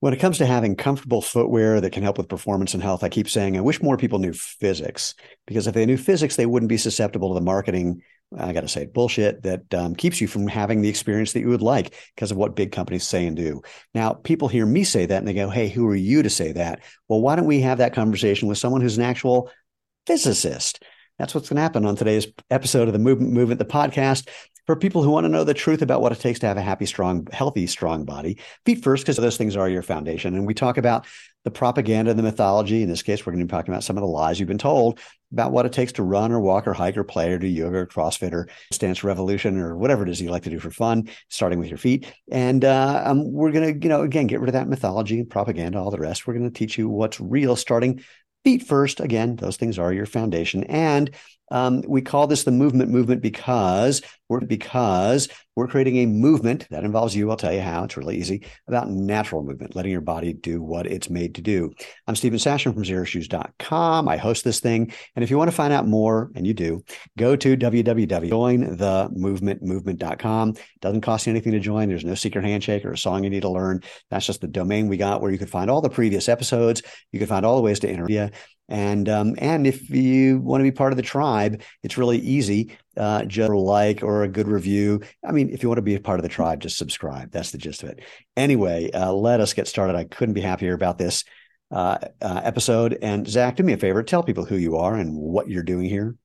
When it comes to having comfortable footwear that can help with performance and health, I keep saying I wish more people knew physics because if they knew physics, they wouldn't be susceptible to the marketing. I got to say, bullshit that um, keeps you from having the experience that you would like because of what big companies say and do. Now, people hear me say that and they go, Hey, who are you to say that? Well, why don't we have that conversation with someone who's an actual physicist? That's what's going to happen on today's episode of the Movement Movement, the podcast for people who want to know the truth about what it takes to have a happy, strong, healthy, strong body. Feet first, because those things are your foundation. And we talk about the propaganda and the mythology. In this case, we're going to be talking about some of the lies you've been told about what it takes to run or walk or hike or play or do yoga or CrossFit or stance revolution or whatever it is you like to do for fun, starting with your feet. And uh, um, we're going to, you know, again, get rid of that mythology and propaganda, all the rest. We're going to teach you what's real, starting feet first. Again, those things are your foundation. And um, we call this the movement movement because we're because we're creating a movement that involves you. I'll tell you how. It's really easy about natural movement, letting your body do what it's made to do. I'm Steven Sashen from XeroShoes.com. I host this thing, and if you want to find out more, and you do, go to www.jointhemovementmovement.com. Doesn't cost you anything to join. There's no secret handshake or a song you need to learn. That's just the domain we got where you can find all the previous episodes. You can find all the ways to interview. And um, and if you want to be part of the tribe, it's really easy. Uh, just like or a good review. I mean, if you want to be a part of the tribe, just subscribe. That's the gist of it. Anyway, uh, let us get started. I couldn't be happier about this uh, uh episode. And Zach, do me a favor. Tell people who you are and what you're doing here.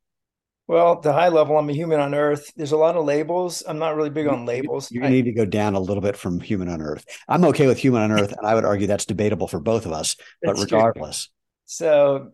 Well, the high level, I'm a human on Earth. There's a lot of labels. I'm not really big on labels. You, you need to go down a little bit from human on Earth. I'm okay with human on Earth, and I would argue that's debatable for both of us. but regardless, true. So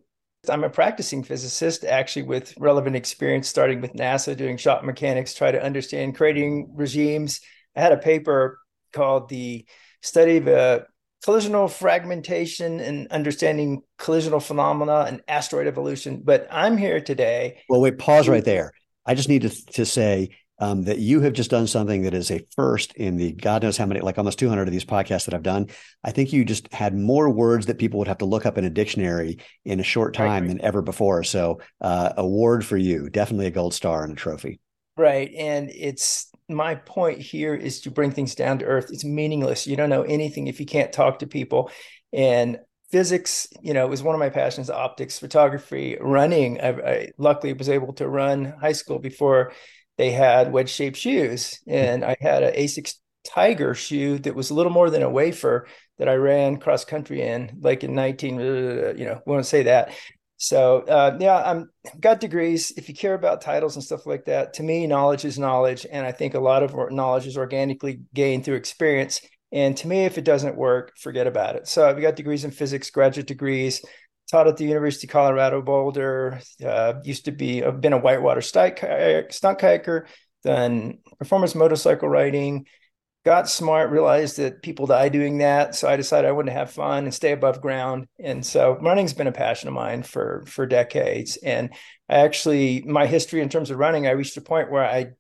I'm a practicing physicist, actually, with relevant experience, starting with NASA, doing shock mechanics, try to understand cratering regimes. I had a paper called The Study of uh, Collisional Fragmentation and Understanding Collisional Phenomena and Asteroid Evolution. But I'm here today. Well, wait, pause right there. I just need to, to say um, that you have just done something that is a first in the God knows how many, like almost 200 of these podcasts that I've done. I think you just had more words that people would have to look up in a dictionary in a short time than ever before. So, uh, award for you, definitely a gold star and a trophy. Right. And it's my point here is to bring things down to earth. It's meaningless. You don't know anything if you can't talk to people. And physics, you know, it was one of my passions, optics, photography, running. I, I luckily was able to run high school before they had wedge shaped shoes. And I had an Asics Tiger shoe that was a little more than a wafer that I ran cross country in, like in 19, uh, you know, we won't say that. So uh, yeah, I'm got degrees. If you care about titles and stuff like that, to me, knowledge is knowledge, and I think a lot of knowledge is organically gained through experience. And to me, if it doesn't work, forget about it. So I've got degrees in physics, graduate degrees, taught at the University of Colorado Boulder. Uh, used to be, I've been a whitewater stunt, kayak, stunt kayaker, done performance motorcycle riding. Got smart, realized that people die doing that, so I decided I wanted to have fun and stay above ground. And so running's been a passion of mine for for decades. And I actually, my history in terms of running, I reached a point where I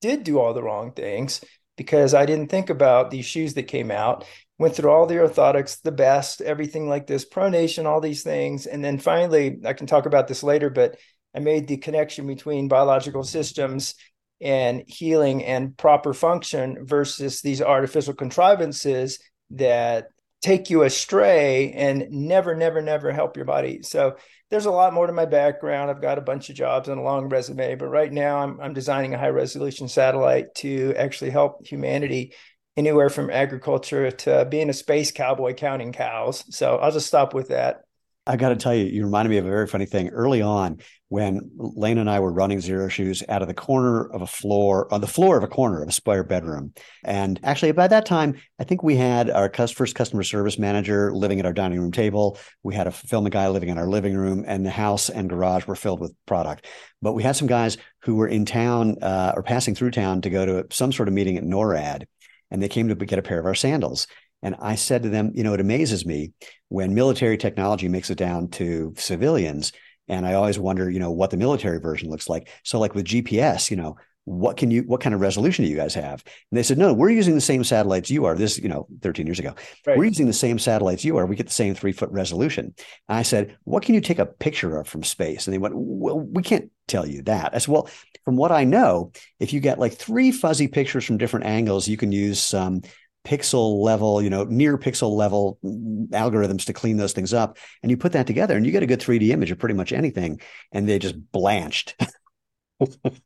did do all the wrong things because I didn't think about these shoes that came out went through all the orthotics, the best, everything like this, pronation, all these things. And then finally, I can talk about this later, but I made the connection between biological systems and healing and proper function versus these artificial contrivances that take you astray and never, never, never help your body. So there's a lot more to my background. I've got a bunch of jobs and a long resume, but right now I'm, I'm designing a high resolution satellite to actually help humanity anywhere from agriculture to being a space cowboy counting cows. So I'll just stop with that. I got to tell you, you reminded me of a very funny thing. Early on, when Lane and I were running Xero Shoes out of the corner of a floor, on the floor of a corner of a spare bedroom. And actually, by that time, I think we had our first customer service manager living at our dining room table. We had a filming guy living in our living room, and the house and garage were filled with product. But we had some guys who were in town uh, or passing through town to go to some sort of meeting at NORAD and they came to get a pair of our sandals. And I said to them, you know, it amazes me when military technology makes it down to civilians. And I always wonder, you know, what the military version looks like. So, like with GPS, you know, what can you, what kind of resolution do you guys have? And they said, no, we're using the same satellites you are. This, you know, 13 years ago, right. we're using the same satellites you are. We get the same three foot resolution. And I said, what can you take a picture of from space? And they went, well, we can't tell you that. I said, well, from what I know, if you get like three fuzzy pictures from different angles, you can use some pixel level, you know, near pixel level algorithms to clean those things up. And you put that together and you get a good 3D image of pretty much anything. And they just blanched.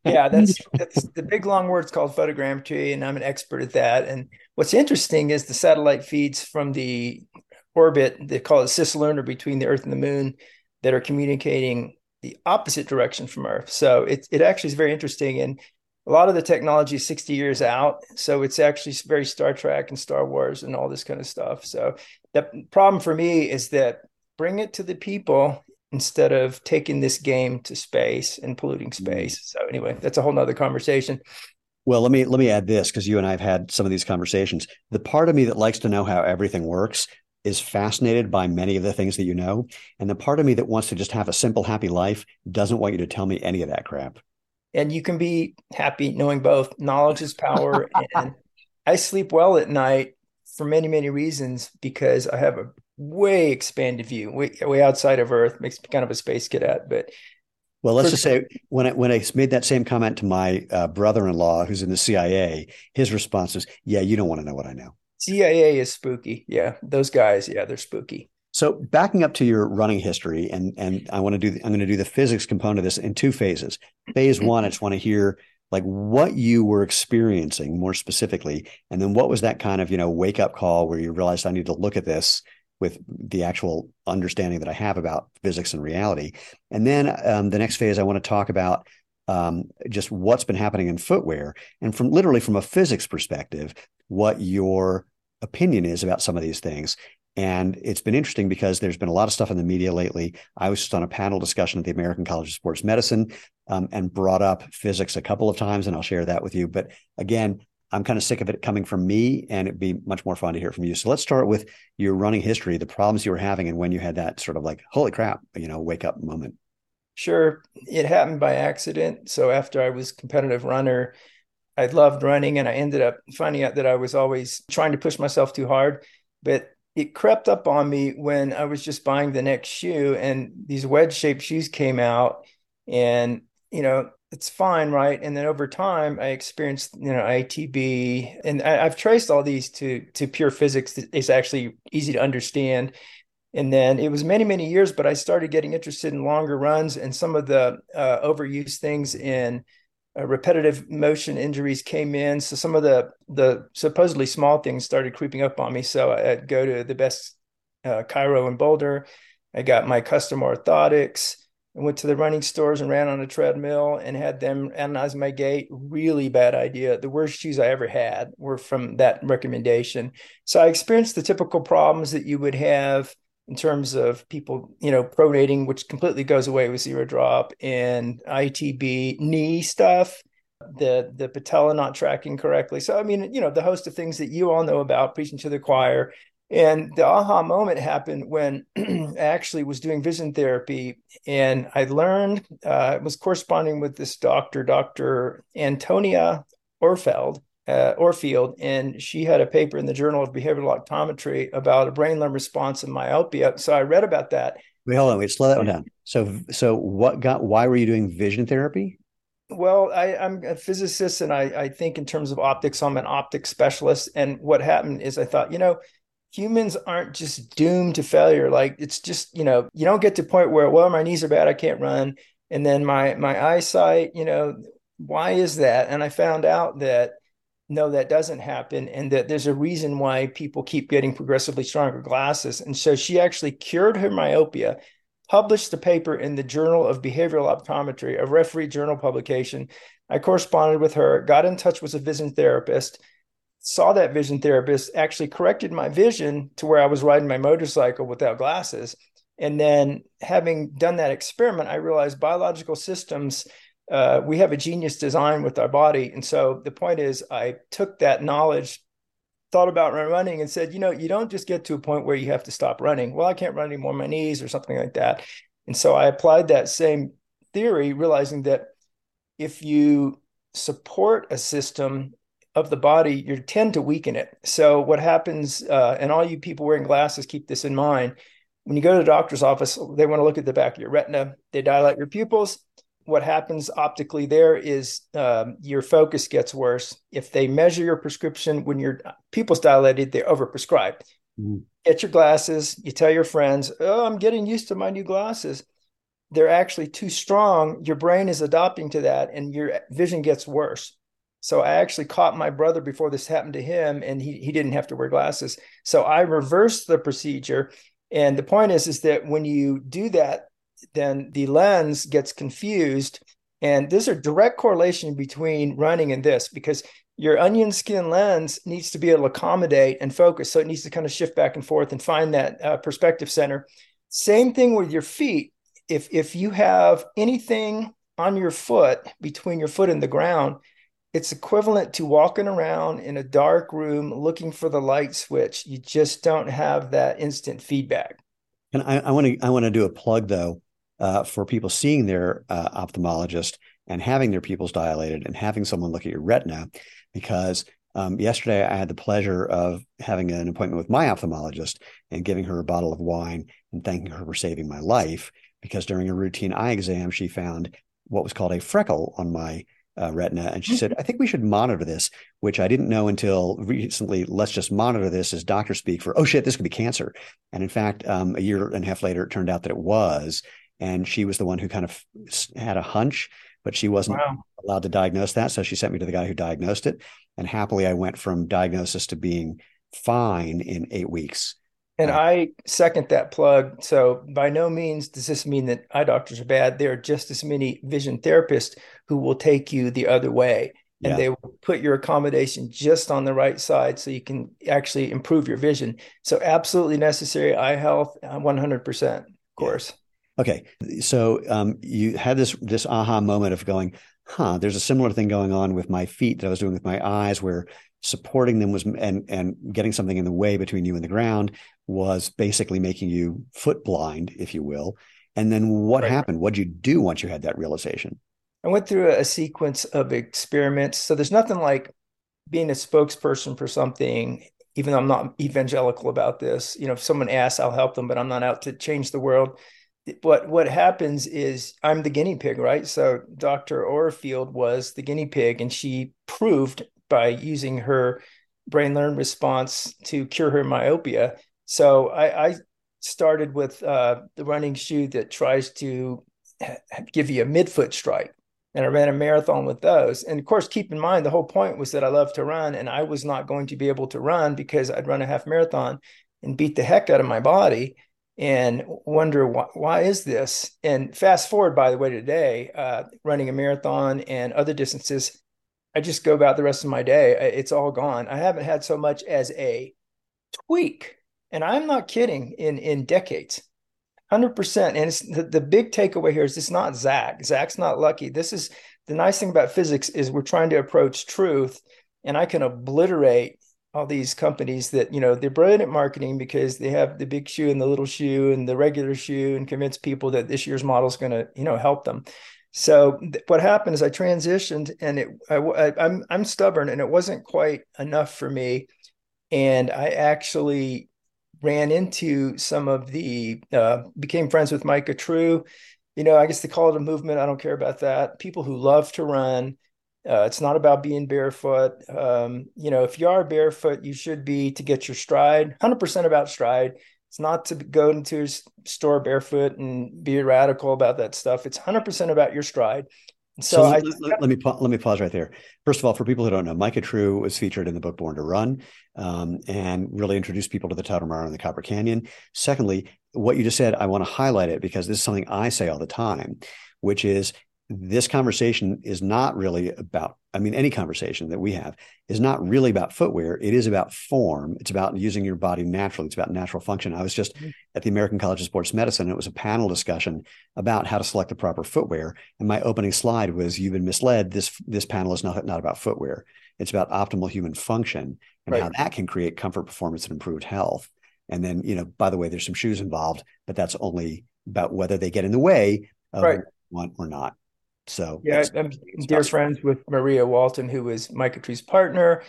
yeah, that's that's the big long word word's called photogrammetry, and I'm an expert at that. And what's interesting is the satellite feeds from the orbit, they call it cislunar between the Earth and the Moon, that are communicating the opposite direction from Earth. So it it actually is very interesting. And a lot of the technology is 60 years out. So it's actually very Star Trek and Star Wars and all this kind of stuff. So the problem for me is that bring it to the people instead of taking this game to space and polluting mm-hmm. space. So anyway, that's a whole nother conversation. Well, let me let me add this because you and I have had some of these conversations. The part of me that likes to know how everything works is fascinated by many of the things that you know, and the part of me that wants to just have a simple, happy life doesn't want you to tell me any of that crap and you can be happy knowing both knowledge is power and i sleep well at night for many many reasons because i have a way expanded view way, way outside of earth makes me kind of a space cadet but well let's just say when I, when I made that same comment to my uh, brother-in-law who's in the cia his response was yeah you don't want to know what i know. Cia is spooky. Yeah those guys yeah they're spooky. So backing up to your running history, and and I want to do I'm going to do the physics component of this in two phases. Phase one, I just want to hear like what you were experiencing more specifically, and then what was that kind of you know wake up call where you realized I need to look at this with the actual understanding that I have about physics and reality. And then um, the next phase, I want to talk about um, just what's been happening in footwear, and from literally from a physics perspective, what your opinion is about some of these things. And it's been interesting because there's been a lot of stuff in the media lately. I was just on a panel discussion at the American College of Sports Medicine um, and brought up physics a couple of times, and I'll share that with you. But again, I'm kind of sick of it coming from me, and it'd be much more fun to hear from you. So let's start with your running history, the problems you were having, and when you had that sort of like, holy crap, you know, wake up moment. Sure. It happened by accident. So after I was competitive runner, I loved running and I ended up finding out that I was always trying to push myself too hard. But it crept up on me when I was just buying the next shoe and these wedge shaped shoes came out and you know it's fine right and then over time I experienced you know ITB and I, have traced all these to to pure physics it's actually easy to understand and then it was many many years but I started getting interested in longer runs and some of the uh, things in uh, repetitive motion injuries came in. So some of the the supposedly small things started creeping up on me. So I'd go to the best uh, chiro in Boulder. I got my custom orthotics. I went to the running stores and ran on a treadmill and had them analyze my gait. Really bad idea. The worst shoes I ever had were from that recommendation. So I experienced the typical problems that you would have in terms of people, you know, pronating, which completely goes away with zero drop, and ITB knee stuff, the the patella not tracking correctly. So I mean, you know, the host of things that you all know about, preaching to the choir. And the aha moment happened when I actually was doing vision therapy, and I learned uh, it was corresponding with this doctor, Dr. Antonia Orfeld, uh, Orfield, and she had a paper in the Journal of Behavioral Optometry about a brain limb response in myopia. So I read about that. Wait, hold on, wait, slow that one down. So, so what got? Why were you doing vision therapy? Well, I, am a physicist, and I, I think in terms of optics, I'm an optics specialist. And what happened is, I thought, you know, humans aren't just doomed to failure. Like it's just, you know, you don't get to point where, well, my knees are bad, I can't run, and then my my eyesight, you know, why is that? And I found out that no, that doesn't happen, and that there's a reason why people keep getting progressively stronger glasses. And so she actually cured her myopia, published the paper in the Journal of Behavioral Optometry, a referee journal publication. I corresponded with her, got in touch with a vision therapist, saw that vision therapist, actually corrected my vision to where I was riding my motorcycle without glasses. And then, having done that experiment, I realized biological systems uh, we have a genius design with our body. And so the point is, I took that knowledge, thought about running, and said, you know, you don't just get to a point where you have to stop running. Well, I can't run anymore, my knees or something like that. And so I applied that same theory, realizing that if you support a system of the body, you tend to weaken it. So what happens, uh, and all you people wearing glasses, keep this in mind. When you go to the doctor's office, they want to look at the back of your retina. They dilate your pupils what happens optically there is um, your focus gets worse. If they measure your prescription when your pupils dilated, they overprescribe. Mm-hmm. Get your glasses. You tell your friends, "Oh, I'm getting used to my new glasses." They're actually too strong. Your brain is adopting to that, and your vision gets worse. So I actually caught my brother before this happened to him, and he he didn't have to wear glasses. So I reversed the procedure. And the point is, is that when you do that, then the lens gets confused. And there's a direct correlation between running and this because your onion skin lens needs to be able to accommodate and focus. So it needs to kind of shift back and forth and find that uh, perspective center. Same thing with your feet. If if you have anything on your foot between your foot and the ground, it's equivalent to walking around in a dark room looking for the light switch. You just don't have that instant feedback. And I want to I want to do a plug though uh, for people seeing their uh, ophthalmologist and having their pupils dilated and having someone look at your retina. Because um, yesterday I had the pleasure of having an appointment with my ophthalmologist and giving her a bottle of wine and thanking her for saving my life. Because during a routine eye exam, she found what was called a freckle on my uh, retina. And she said, I think we should monitor this, which I didn't know until recently. Let's just monitor this as doctors speak for, oh shit, this could be cancer. And in fact, um, a year and a half later, it turned out that it was and she was the one who kind of had a hunch but she wasn't wow. allowed to diagnose that so she sent me to the guy who diagnosed it and happily i went from diagnosis to being fine in eight weeks and i second that plug. So by no means does this mean that eye doctors are bad. There are just as many vision therapists who will take you the other way. And yeah. they will put your accommodation just on the right side so you can actually improve your vision. So absolutely necessary eye health 100% uh, of course. Okay, so um, you had this this aha moment of going, huh? There's a similar thing going on with my feet that I was doing with my eyes, where supporting them was and and getting something in the way between you and the ground was basically making you foot blind, if you will. And then what right. happened? What'd you do once you had that realization? I went through a sequence of experiments. So there's nothing like being a spokesperson for something even though I'm not evangelical about this, you know, if someone asks, I'll help them, but I'm not out to change the world what what happens is I'm the guinea pig, right? So Dr. Orfield was the guinea pig, and she proved by using her brain learn response to cure her myopia. So I, I started with uh, the running shoe that tries to give you a midfoot strike. And I ran a marathon with those. And of course, keep in mind, the whole point was that I love to run, and I was not going to be able to run because I'd run a half marathon and beat the heck out of my body and wonder why, why is this and fast forward by the way today uh, running a marathon and other distances i just go about the rest of my day it's all gone. I haven't had so much as a tweak and i'm not kidding in in decades. 100% and it's the, the big takeaway here is it's not zach. Zach's not lucky. This is the nice thing about physics is we're trying to approach truth and i can obliterate all these companies that you know they're brilliant at marketing because they have the big shoe and the little shoe and the regular shoe and convince people that this year's model is going to you know help them so th- what happened is i transitioned and it I, I, i'm i'm stubborn and it wasn't quite enough for me and i actually ran into some of the uh, became friends with micah true you know i guess they call it a movement i don't care about that people who love to run uh, it's not about being barefoot. Um, you know, if you are barefoot, you should be to get your stride. 100% about stride. It's not to go into a store barefoot and be radical about that stuff. It's 100% about your stride. So, so I, let, let, me let me pause right there. First of all, for people who don't know, Micah True was featured in the book Born to Run, um, and really introduced people to the Tarahumara and the Copper Canyon. Secondly, what you just said, I want to highlight it because this is something I say all the time, which is this conversation is not really about i mean any conversation that we have is not really about footwear. It is about form. It's about using your body naturally. It's about natural function. I was just mm-hmm. at the american college of sports medicine it was a panel discussion about how to select the proper footwear. And my opening slide was you've been misled. This this panel is not, not about footwear. It's about optimal human function and right. how that can create comfort performance and improved health. And then you know by the way there's some shoes involved but that's only about whether they get in the way of right. want or not so yeah, I'm dear friends with Maria Walton, who was Micah True's partner.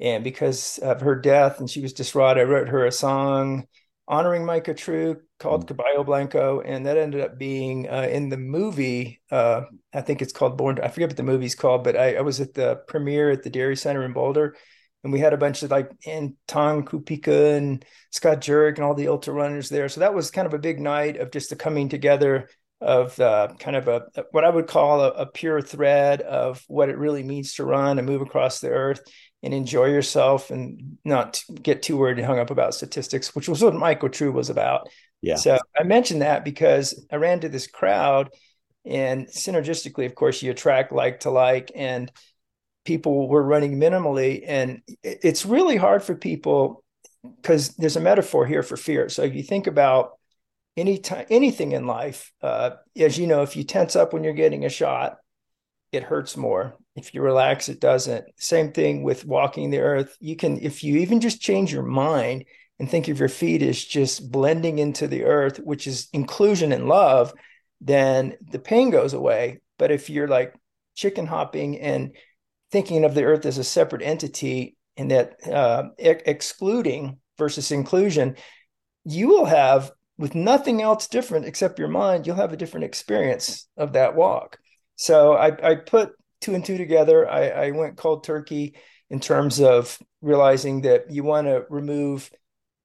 And because of her death and she was distraught, I wrote her a song honoring Micah True called mm. Caballo Blanco, and that ended up being uh, in the movie. Uh, I think it's called Born. I forget what the movie's called, but I, I, was at the premiere at the Dairy Center in Boulder, and we had a bunch of like Anton Krupicka and Scott Jurek and all the ultra runners there. So that was kind of a big night of just the coming together of uh, kind of a what I would call a, a pure thread of what it really means to run and move across the earth and enjoy yourself and not get too worried and hung up about statistics, which was what Micah True was about. Yeah. So I mentioned that because I ran to this crowd and synergistically, of course, you attract like to like and people were running minimally. And it's really hard for people because there's a metaphor here for fear. So if you think about any time, anything in life, uh, as you know, if you tense up when you're getting a shot, it hurts more. If you relax, it doesn't. Same thing with walking the earth. You can, if you even just change your mind and think of your feet as just blending into the earth, which is inclusion and love, then the pain goes away. But if you're like chicken hopping and thinking of the earth as a separate entity and that uh, ex- excluding versus inclusion, you will have, with nothing else different except your mind, you'll have a different experience of that walk. So I, I put two and two together. I, I went cold turkey in terms of realizing that you want to remove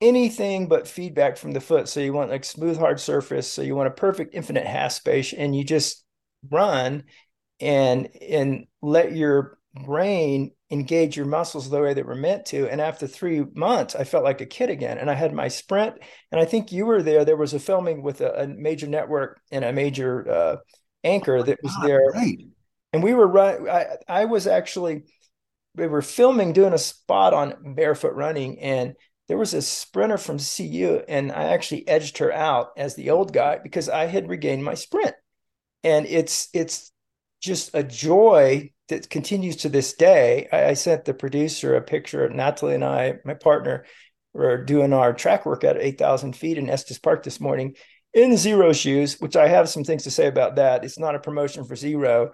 anything but feedback from the foot. So you want like smooth, hard surface. So you want a perfect infinite half space and you just run and and let your brain engage your muscles the way they were meant to. And after three months, I felt like a kid again. And I had my sprint. And I think you were there. There was a filming with a, a major network and a major uh, anchor that was there. Right. And we were right. I, I was actually, we were filming, doing a spot on barefoot running. And there was a sprinter from CU, and I actually edged her out as the old guy because I had regained my sprint. And it's, it's, just a joy that continues to this day. I, I, sent the producer a picture. Of Natalie and I, my partner, were doing our track work at 8,000 feet in Estes Park this morning, in Xero Shoes, which I have some things to say about that. It's not a promotion for zero,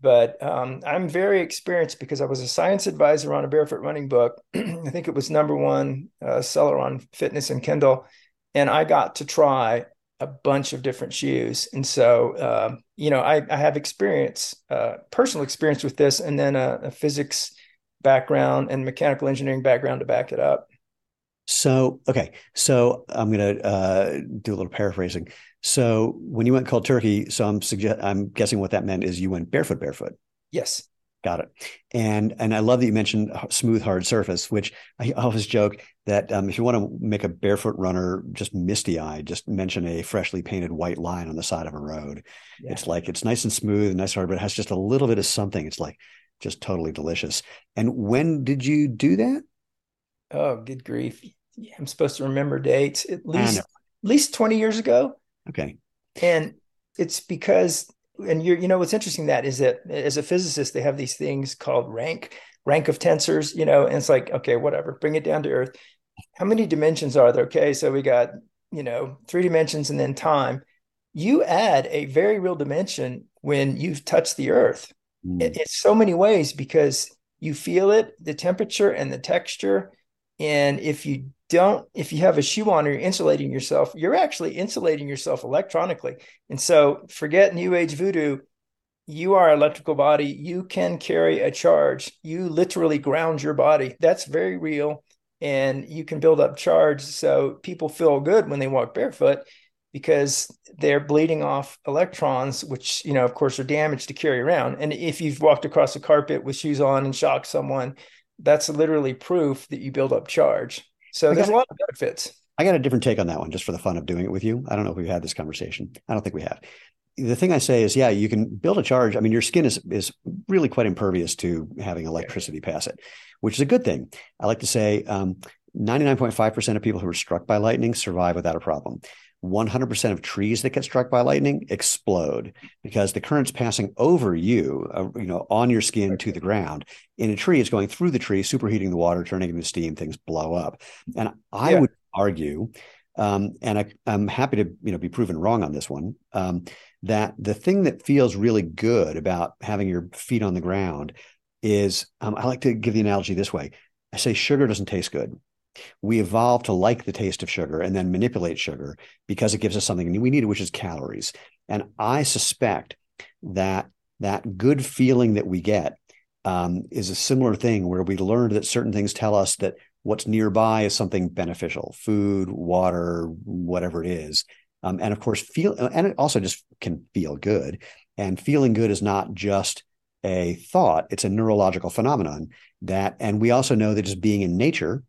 but um, I'm very experienced because I was a science advisor on a barefoot running book. I think it was number one uh, seller on fitness and Kindle. And I got to try a bunch of different shoes. And so, uh, you know, I, I have experience, uh, personal experience with this, and then a, a physics background and mechanical engineering background to back it up. So, okay. So I'm going to uh, do a little paraphrasing. So when you went cold turkey, so I'm suggest I'm guessing what that meant is you went barefoot, barefoot. Yes. Got it. And and I love that you mentioned smooth, hard surface, which I always joke that um, if you want to make a barefoot runner just misty eyed, just mention a freshly painted white line on the side of a road. Yeah. It's like it's nice and smooth and nice hard, but it has just a little bit of something. It's like just totally delicious. And when did you do that? Oh, good grief. I'm supposed to remember dates at least at least 20 years ago. Okay. And it's because and you you know what's interesting that is that as a physicist they have these things called rank rank of tensors, you know, and it's like okay, whatever, bring it down to earth. How many dimensions are there? Okay, so we got, you know, three dimensions and then time. You add a very real dimension when you've touched the earth. Mm. It, it's so many ways because you feel it, the temperature and the texture. And if you don't if you have a shoe on or you're insulating yourself you're actually insulating yourself electronically. And so forget new age voodoo. You are an electrical body. You can carry a charge. You literally ground your body. That's very real and you can build up charge so people feel good when they walk barefoot because they're bleeding off electrons which you know of course are damaged to carry around. And if you've walked across a carpet with shoes on and shocked someone that's literally proof that you build up charge so there's a lot of benefits. I got a different take on that one just for the fun of doing it with you. I don't know if we've had this conversation. I don't think we have. The thing I say is, yeah, you can build a charge. I mean, your skin is is really quite impervious to having electricity pass it, which is a good thing. I like to say um, 99.5% of people who are struck by lightning survive without a problem. 100% of trees that get struck by lightning explode because the current's passing over you, uh, you know, on your skin to the ground. In a tree, it's going through the tree, superheating the water, turning into steam. Things blow up. And I yeah. would argue, um, and I, am happy to you know be proven wrong on this one, um, that the thing that feels really good about having your feet on the ground is um, I like to give the analogy this way. I say sugar doesn't taste good We evolved to like the taste of sugar and then manipulate sugar because it gives us something we need, which is calories. And I suspect that that good feeling that we get um, is a similar thing where we learned that certain things tell us that what's nearby is something beneficial food water whatever it is um, and of course feel and it also just can feel good and feeling good is not just a thought it's a neurological phenomenon that and we also know that just being in nature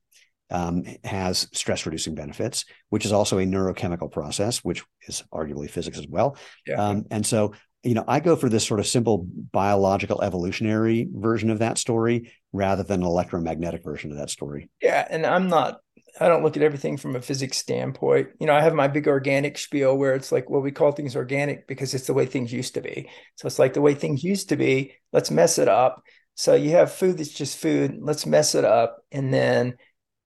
um, has stress reducing benefits which is also a neurochemical process which is arguably physics as well yeah. um, and so you know, I go for this sort of simple biological evolutionary version of that story rather than an electromagnetic version of that story. Yeah. And I'm not, I don't look at everything from a physics standpoint. You know, I have my big organic spiel where it's like, well, we call things organic because it's the way things used to be. So it's like the way things used to be, let's mess it up. So you have food that's just food, let's mess it up and then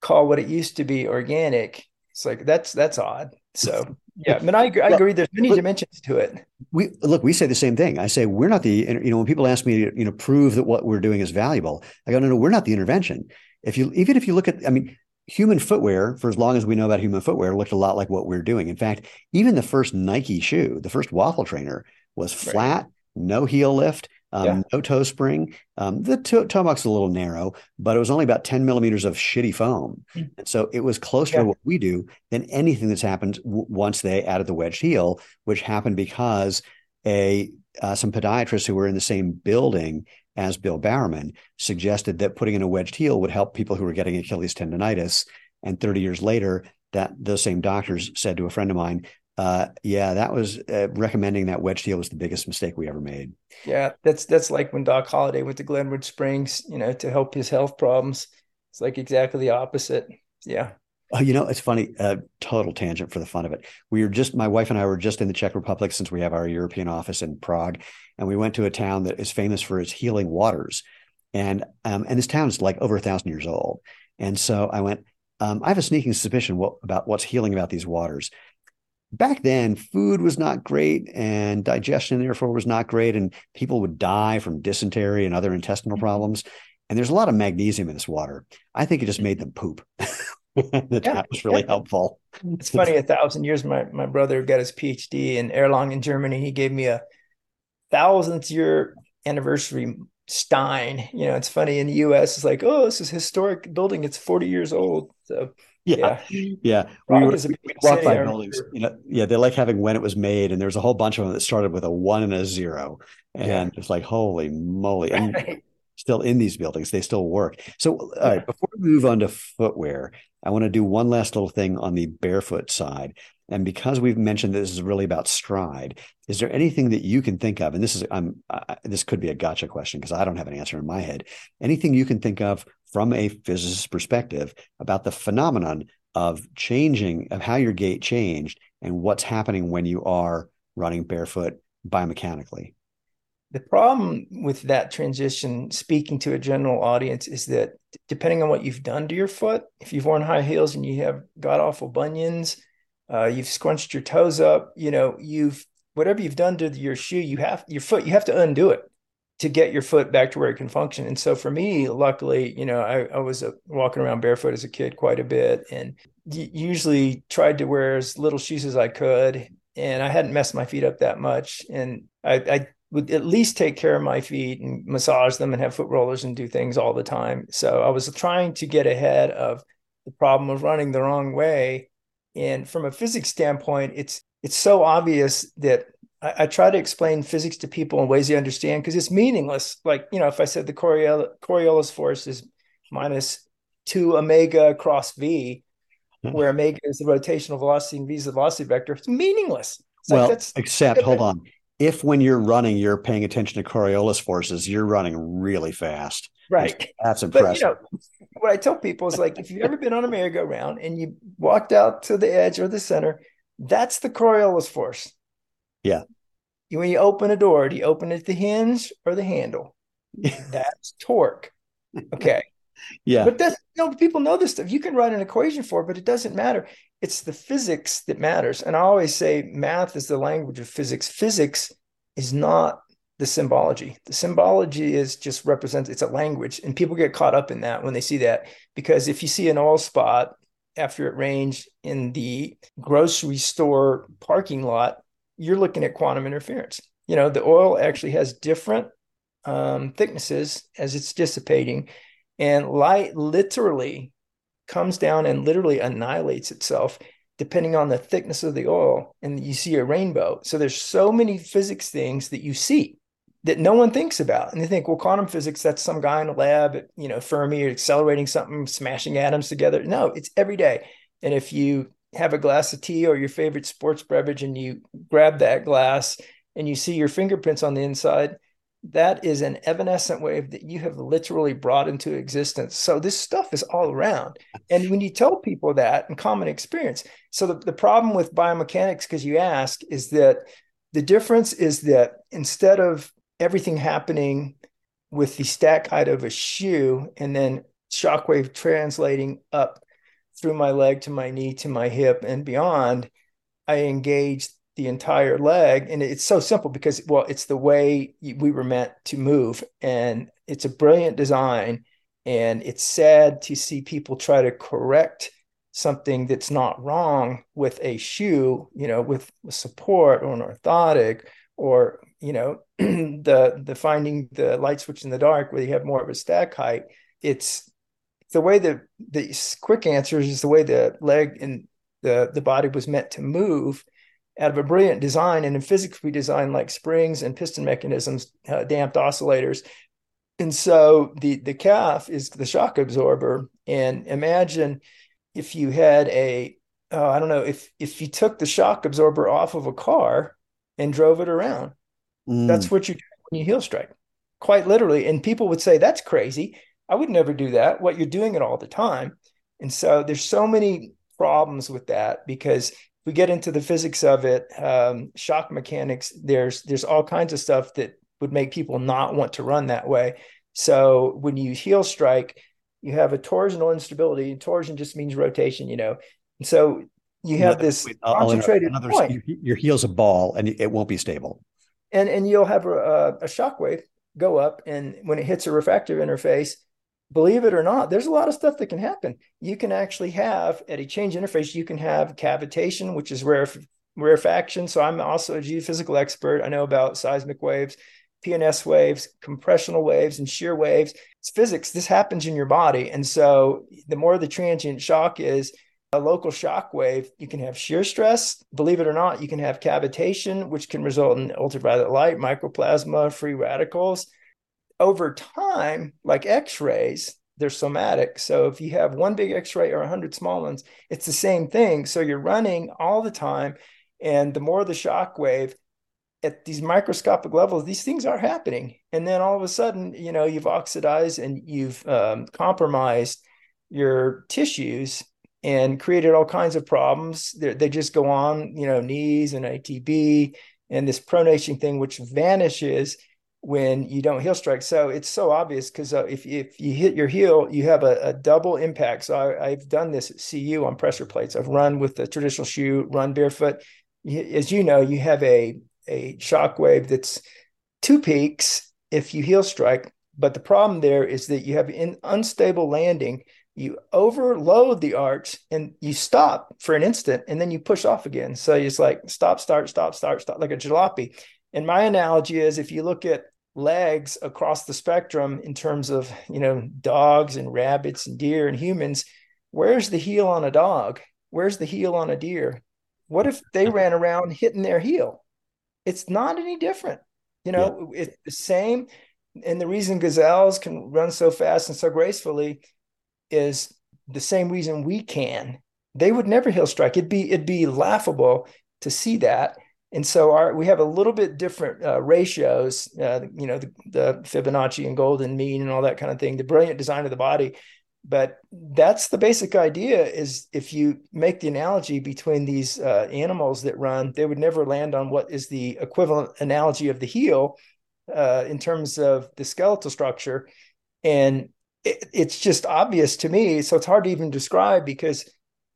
call what it used to be organic. It's like, that's, that's odd. So yeah, I mean, I agree, I agree. There's many dimensions to it. We look, we say the same thing. I say we're not the, you know, when people ask me, to, you know, prove that what we're doing is valuable, I go, no, no, we're not the intervention. If you, even if you look at, I mean, human footwear, for as long as we know about human footwear, looked a lot like what we're doing. In fact, even the first Nike shoe, the first waffle trainer, was flat, right. no heel lift, um, yeah. no toe spring. Um, the toe, toe box is a little narrow, but it was only about 10 millimeters of shitty foam. Mm. And so it was closer yeah. to what we do than anything that's happened w- once they added the wedged heel, which happened because a uh, some podiatrists who were in the same building as Bill Bowerman suggested that putting in a wedged heel would help people who were getting Achilles tendonitis. And 30 years later, that those same doctors said to a friend of mine, uh, yeah, that was uh, recommending that wedge deal was the biggest mistake we ever made. Yeah, that's that's like when Doc Holliday went to Glenwood Springs, you know, to help his health problems. It's like exactly the opposite. Yeah. Oh, you know, it's funny. Uh, total tangent for the fun of it. We were just my wife and I were just in the Czech Republic since we have our European office in Prague, and we went to a town that is famous for its healing waters, and um, and this town is like over a thousand years old. And so I went. Um, I have a sneaking suspicion what, about what's healing about these waters back then food was not great and digestion therefore was not great and people would die from dysentery and other intestinal mm-hmm. problems and there's a lot of magnesium in this water. I think it just made them poop. That yeah. was really helpful. It's funny a thousand years my, my brother got his phd in erlangen in germany. He gave me a thousandth year anniversary stein. You know it's funny in the us it's like oh this is historic building. It's 40 years old. So yeah, yeah. We, were, we by buildings. You know, yeah, they like having when it was made, and there's a whole bunch of them that started with a one and a zero, and yeah. it's like holy moly! And right. still in these buildings, they still work. So, all right, before we move on to footwear, I want to do one last little thing on the barefoot side. And because we've mentioned this is really about stride, is there anything that you can think of? And this is, I'm, I, this could be a gotcha question because I don't have an answer in my head. Anything you can think of from a physicist's perspective about the phenomenon of changing, of how your gait changed and what's happening when you are running barefoot biomechanically? The problem with that transition, speaking to a general audience, is that depending on what you've done to your foot, if you've worn high heels and you have god awful bunions, uh, you've scrunched your toes up, you know, you've whatever you've done to your shoe, you have your foot, you have to undo it to get your foot back to where it can function. And so for me, luckily, you know, I, I was uh, walking around barefoot as a kid quite a bit and usually tried to wear as little shoes as I could. And I hadn't messed my feet up that much. And I, I would at least take care of my feet and massage them and have foot rollers and do things all the time. So I was trying to get ahead of the problem of running the wrong way. And from a physics standpoint, it's it's so obvious that I, I, try to explain physics to people in ways they understand because it's meaningless. Like, you know, if I said the Coriolis force is minus two omega cross V, hmm. where omega is the rotational velocity and V is the velocity vector, it's meaningless. It's well, like except, hold on. If when you're running, you're paying attention to Coriolis forces, you're running really fast. Right. That's impressive. But, you know, what I tell people is like, if you've ever been on a merry-go-round and you walked out to the edge or the center, that's the Coriolis force. Yeah. When you open a door, do you open it the hinge or the handle? That's torque. Okay. Yeah. But that's you know, people know this stuff. You can write an equation for it, but it doesn't matter. It's the physics that matters. And I always say math is the language of physics. Physics is not the symbology. The symbology is just represents it's a language, and people get caught up in that when they see that because if you see an oil spot after it rains in the grocery store parking lot, you're looking at quantum interference. You know, the oil actually has different um, thicknesses as it's dissipating, and light literally comes down and literally annihilates itself depending on the thickness of the oil and you see a rainbow so there's so many physics things that you see that no one thinks about and they think well quantum physics that's some guy in a lab at you know fermi or accelerating something smashing atoms together no it's every day and if you have a glass of tea or your favorite sports beverage and you grab that glass and you see your fingerprints on the inside that is an evanescent wave that you have literally brought into existence. So this stuff is all around. And when you tell people that in common experience, so the, the problem with biomechanics, because you ask, is that the difference is that instead of everything happening with the stack height of a shoe and then shockwave translating up through my leg to my knee to my hip and beyond, I engage the entire leg. And it's so simple because well it's the way we were meant to move. And it's a brilliant design. And it's sad to see people try to correct something that's not wrong with a shoe you know with support or an orthotic or you know the the finding the light switch in the dark where you have more of a stack height it's the way that the quick answer is the way the leg and the the body was meant to move out of a brilliant design. And in physics, we design like springs and piston mechanisms, uh, damped oscillators. And so the, the calf is the shock absorber. And imagine if you had a, oh, I don't know, if, if you took the shock absorber off of a car and drove it around, mm. that's what you do when you heel strike, quite literally. And people would say, that's crazy. I would never do that. What you're doing it all the time. And so there's so many problems with that because we get into the physics of it, um, shock mechanics, there's there's all kinds of stuff that would make people not want to run that way. So when you heel strike, you have a torsional instability. Torsion just means rotation, you know. And so you have this wait, concentrated another, point. Your heel's a ball, and it won't be stable. And and you'll have a, a shock wave go up, and when it hits a refractive interface, believe it or not, there's a lot of stuff that can happen. You can actually have at a change interface, you can have cavitation, which is rare rarefaction. So I'm also a geophysical expert. I know about seismic waves, PNS waves, compressional waves, and shear waves. It's physics. This happens in your body. And so the more the transient shock is, a local shock wave, you can have shear stress. Believe it or not, you can have cavitation, which can result in ultraviolet light, microplasma, free radicals over time, like x-rays, they're somatic. So if you have one big x-ray or 100 small ones, it's the same thing. So you're running all the time. And the more the shock wave at these microscopic levels, these things are happening. And then all of a sudden, you know, you've oxidized and you've um, compromised your tissues and created all kinds of problems. They're, they just go on, you know, knees and ITB and this pronation thing, which vanishes when you don't heel strike. So it's so obvious because uh, if if you hit your heel, you have a, a double impact. So I, have done this at CU on pressure plates. I've run with the traditional shoe, run barefoot. As you know, you have a a shock wave that's two peaks if you heel strike. But the problem there is that you have an unstable landing. You overload the arch and you stop for an instant and then you push off again. So it's like stop, start, stop, start, stop, like a jalopy. And my analogy is if you look at legs across the spectrum in terms of, you know, dogs and rabbits and deer and humans, where's the heel on a dog? Where's the heel on a deer? What if they ran around hitting their heel? It's not any different. You know, yeah. it's the same. And the reason gazelles can run so fast and so gracefully is the same reason we can. They would never heel strike. It'd be it'd be laughable to see that and so our we have a little bit different uh, ratios uh, you know the, the, fibonacci and golden mean and all that kind of thing the brilliant design of the body but that's the basic idea is if you make the analogy between these uh, animals that run they would never land on what is the equivalent analogy of the heel uh, in terms of the skeletal structure and it, it's just obvious to me so it's hard to even describe because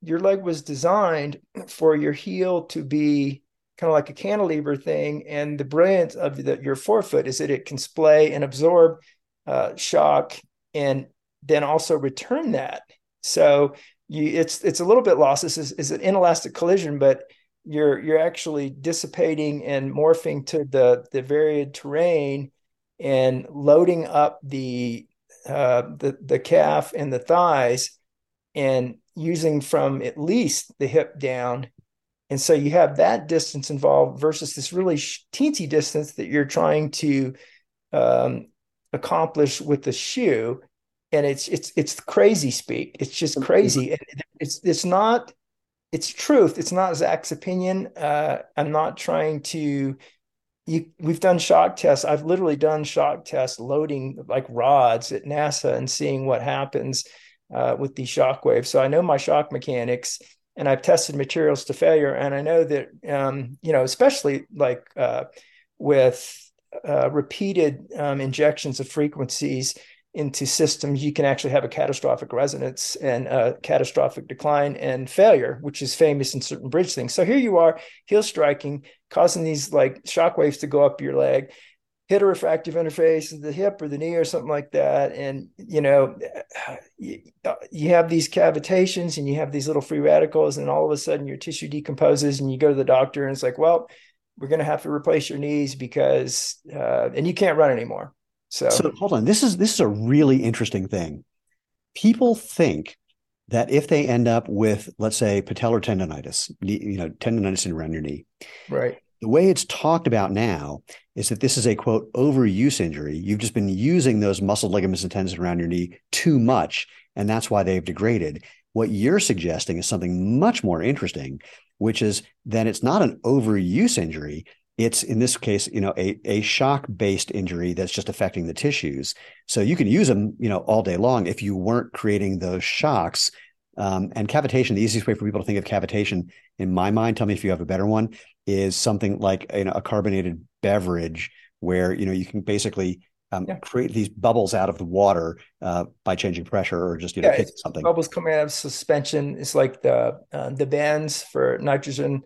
your leg was designed for your heel to be kind of like a cantilever thing. And the brilliance of the, your forefoot is that it can splay and absorb uh, shock and then also return that. So you, it's it's a little bit lost. This is, is an inelastic collision, but you're you're actually dissipating and morphing to the the varied terrain and loading up the uh, the the calf and the thighs and using from at least the hip down and so you have that distance involved versus this really teensy distance that you're trying to um, accomplish with the shoe and it's it's it's crazy speak it's just crazy it's it's not it's truth. It's not Zach's opinion. Uh, I'm not trying to. You, we've done shock tests. I've literally done shock tests loading like rods at NASA and seeing what happens uh, with these shock waves. So I know my shock mechanics, and I've tested materials to failure. And I know that um, you know, especially like uh, with uh, repeated um, injections of frequencies into systems, you can actually have a catastrophic resonance and a catastrophic decline and failure, which is famous in certain bridge things. So here you are, heel striking, causing these like shock waves to go up your leg, hit a refractive interface the hip or the knee or something like that. And, you know, you, you have these cavitations and you have these little free radicals, and all of a sudden your tissue decomposes and you go to the doctor and it's like, well, we're going to have to replace your knees because, uh, and you can't run anymore so, so hold on. This is this is a really interesting thing. People think that if they end up with, let's say, patellar tendonitis, you know, tendonitis around your knee, right? The way it's talked about now is that this is a quote overuse injury. You've just been using those muscle ligaments and tendons around your knee too much, and that's why they've degraded. What you're suggesting is something much more interesting, which is that it's not an overuse injury it's in this case you know a, a shock based injury that's just affecting the tissues. So you can use them you know all day long if you weren't creating those shocks. Um, and cavitation the easiest way for people to think of cavitation in my mind tell me if you have a better one is something like you know, a carbonated beverage where you know you can basically um, yeah. create these bubbles out of the water uh, by changing pressure or just you know yeah, something. bubbles coming out of suspension. It's like the uh, the bends for nitrogen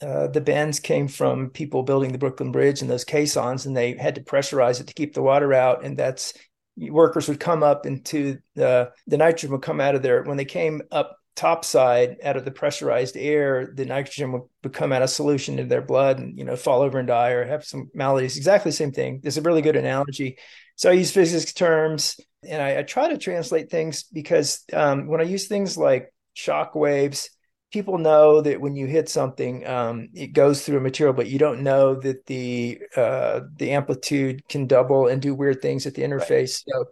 uh, the bends came from people building the Brooklyn Bridge and those caissons, and they had to pressurize it to keep the water out. And that's workers would come up into the the nitrogen would come out of there when they came up topside out of the pressurized air. The nitrogen would, would come out of solution in their blood and you know fall over and die or have some maladies. Exactly the same thing. There's a really good analogy. So I use physics terms and I, I try to translate things because um, when I use things like shock waves people know that when you hit something, um, it goes through a material, but you don't know that the uh, the amplitude can double and do weird things at the interface. Right. So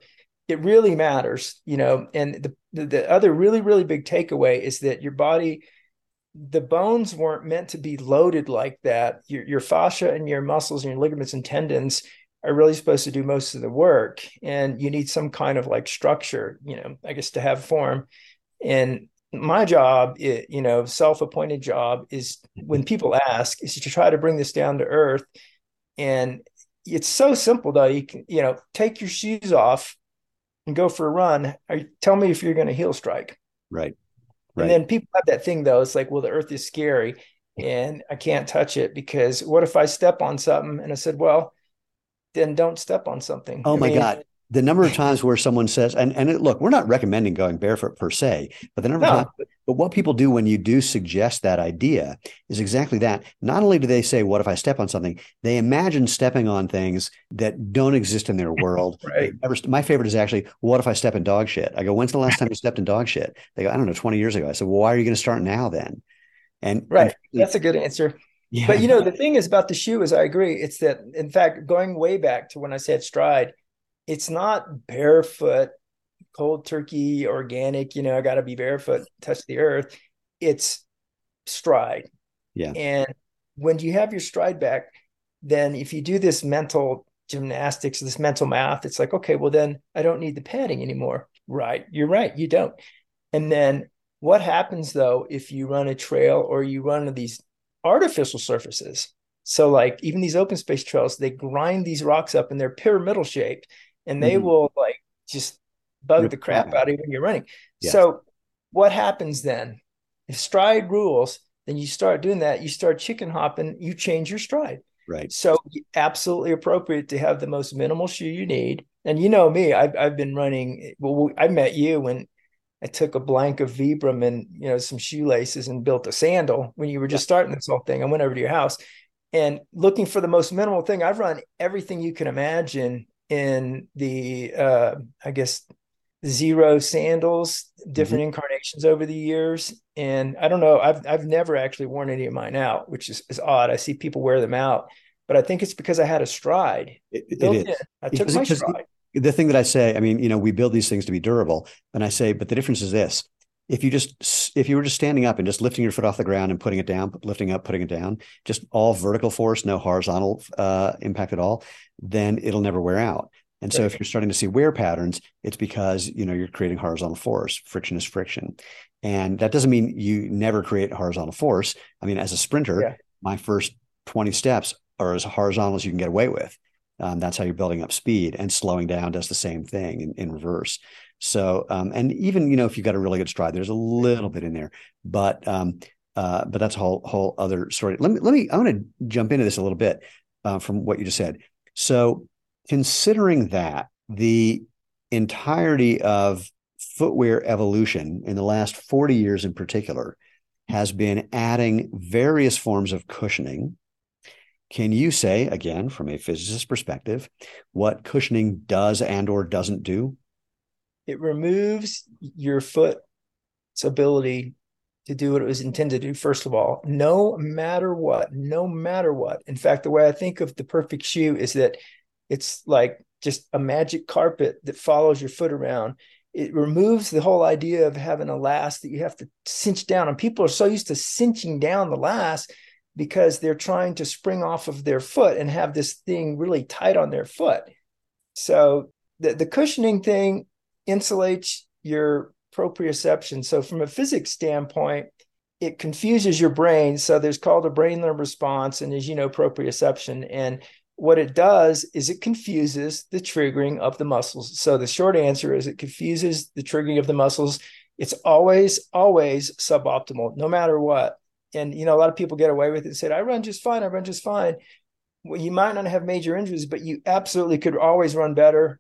it really matters, you know. And the, the the other really really big takeaway is that your body, the bones weren't meant to be loaded like that. Your your fascia and your muscles and your ligaments and tendons are really supposed to do most of the work, and you need some kind of like structure, you know, I guess to have form. And my job, it, you know, self-appointed job is when mm-hmm. people ask is to try to bring this down to earth. And it's so simple though. You can, you know, take your shoes off and go for a run. Or tell me if you're going to heel strike. Right. Right. And then people have that thing though. It's like, well, the earth is scary and I can't touch it because what if I step on something? And I said, well, then don't step on something. Oh I my mean, God the number of times where someone says, and and it, look, we're not recommending going barefoot per se, but the number no. of times, but what people do when you do suggest that idea is exactly that. Not only do they say, "What if I step on something?" They imagine stepping on things that don't exist in their world. right. my favorite is actually, "What if I step in dog shit?" I go, "When's the last time you stepped in dog shit?" They go, "I don't know, twenty years ago." I said, "Well, why are you going to start now then?" And right, and, that's a good answer. Yeah. But you know, the thing is about the shoe is I agree. It's that, in fact, going way back to when I said stride it's not barefoot, cold turkey, organic, you know, I got to be barefoot, touch the earth. It's stride. Yeah. And when you have your stride back, then if you do this mental gymnastics, this mental math, it's like, okay, well, then I don't need the padding anymore. Right. You're right. You don't. And then what happens though if you run a trail or you run these artificial surfaces? So, like even these open space trails, they grind these rocks up and they're pyramidal shaped and they mm-hmm. will like just bug Rip the crap out of you when you're running. Yes. So what happens then? If stride rules, then you start doing that, you start chicken hopping, you change your stride. Right. So absolutely appropriate to have the most minimal shoe you need. And you know me, I've I've been running. Well, I met you when I took a blank of Vibram and you know some shoelaces and built a sandal when you were just starting this whole thing. I went over to your house and looking for the most minimal thing. I've run everything you can imagine in the uh, I guess Xero sandals, different mm-hmm. incarnations over the years. And I don't know, I've I've never actually worn any of mine out, which is, is odd. I see people wear them out, but I think it's because I had a stride. It, it is. In. I took because, my stride. The thing that I say, I mean, you know, we build these things to be durable, and I say, but the difference is this: if you just if you were just standing up and just lifting your foot off the ground and putting it down, lifting up, putting it down, just all vertical force, no horizontal uh, impact at all, then it'll never wear out. And so if you're starting to see wear patterns, it's because you know you're creating horizontal force. Friction is friction. And that doesn't mean you never create horizontal force. I mean, as a sprinter, yeah. my first 20 steps are as horizontal as you can get away with. Um, that's how you're building up speed and slowing down does the same thing in, in reverse. So, um, and even, you know, if you've got a really good stride, there's a little bit in there, but, um, uh, but that's a whole, whole other story. Let me, let me, I want to jump into this a little bit, uh, from what you just said. So considering that the entirety of footwear evolution in the last 40 years in particular has been adding various forms of cushioning. Can you say again from a physicist perspective what cushioning does and or doesn't do? It removes your foot's ability to do what it was intended to do first of all no matter what no matter what in fact the way i think of the perfect shoe is that it's like just a magic carpet that follows your foot around. It removes the whole idea of having a last that you have to cinch down. And people are so used to cinching down the last because they're trying to spring off of their foot and have this thing really tight on their foot. So the, the cushioning thing insulates your proprioception. So from a physics standpoint, it confuses your brain. So there's called a brain limb response, and as you know, proprioception. And what it does is it confuses the triggering of the muscles. So the short answer is it confuses the triggering of the muscles. It's always, always suboptimal, no matter what. And you know, a lot of people get away with it and said, I run just fine, I run just fine. Well, you might not have major injuries, but you absolutely could always run better.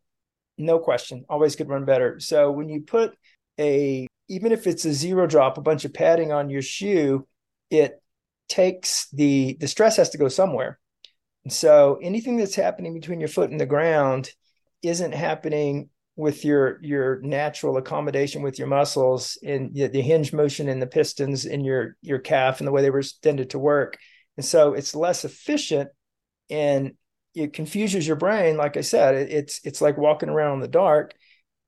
No question, always could run better. So when you put a, even if it's a zero drop, a bunch of padding on your shoe, it takes the the stress has to go somewhere so anything that's happening between your foot and the ground isn't happening with your your natural accommodation with your muscles and the, hinge motion and the pistons in your your calf and the way they were intended to work. And so it's less efficient and it confuses your brain. Like I said, it, it's it's like walking around in the dark.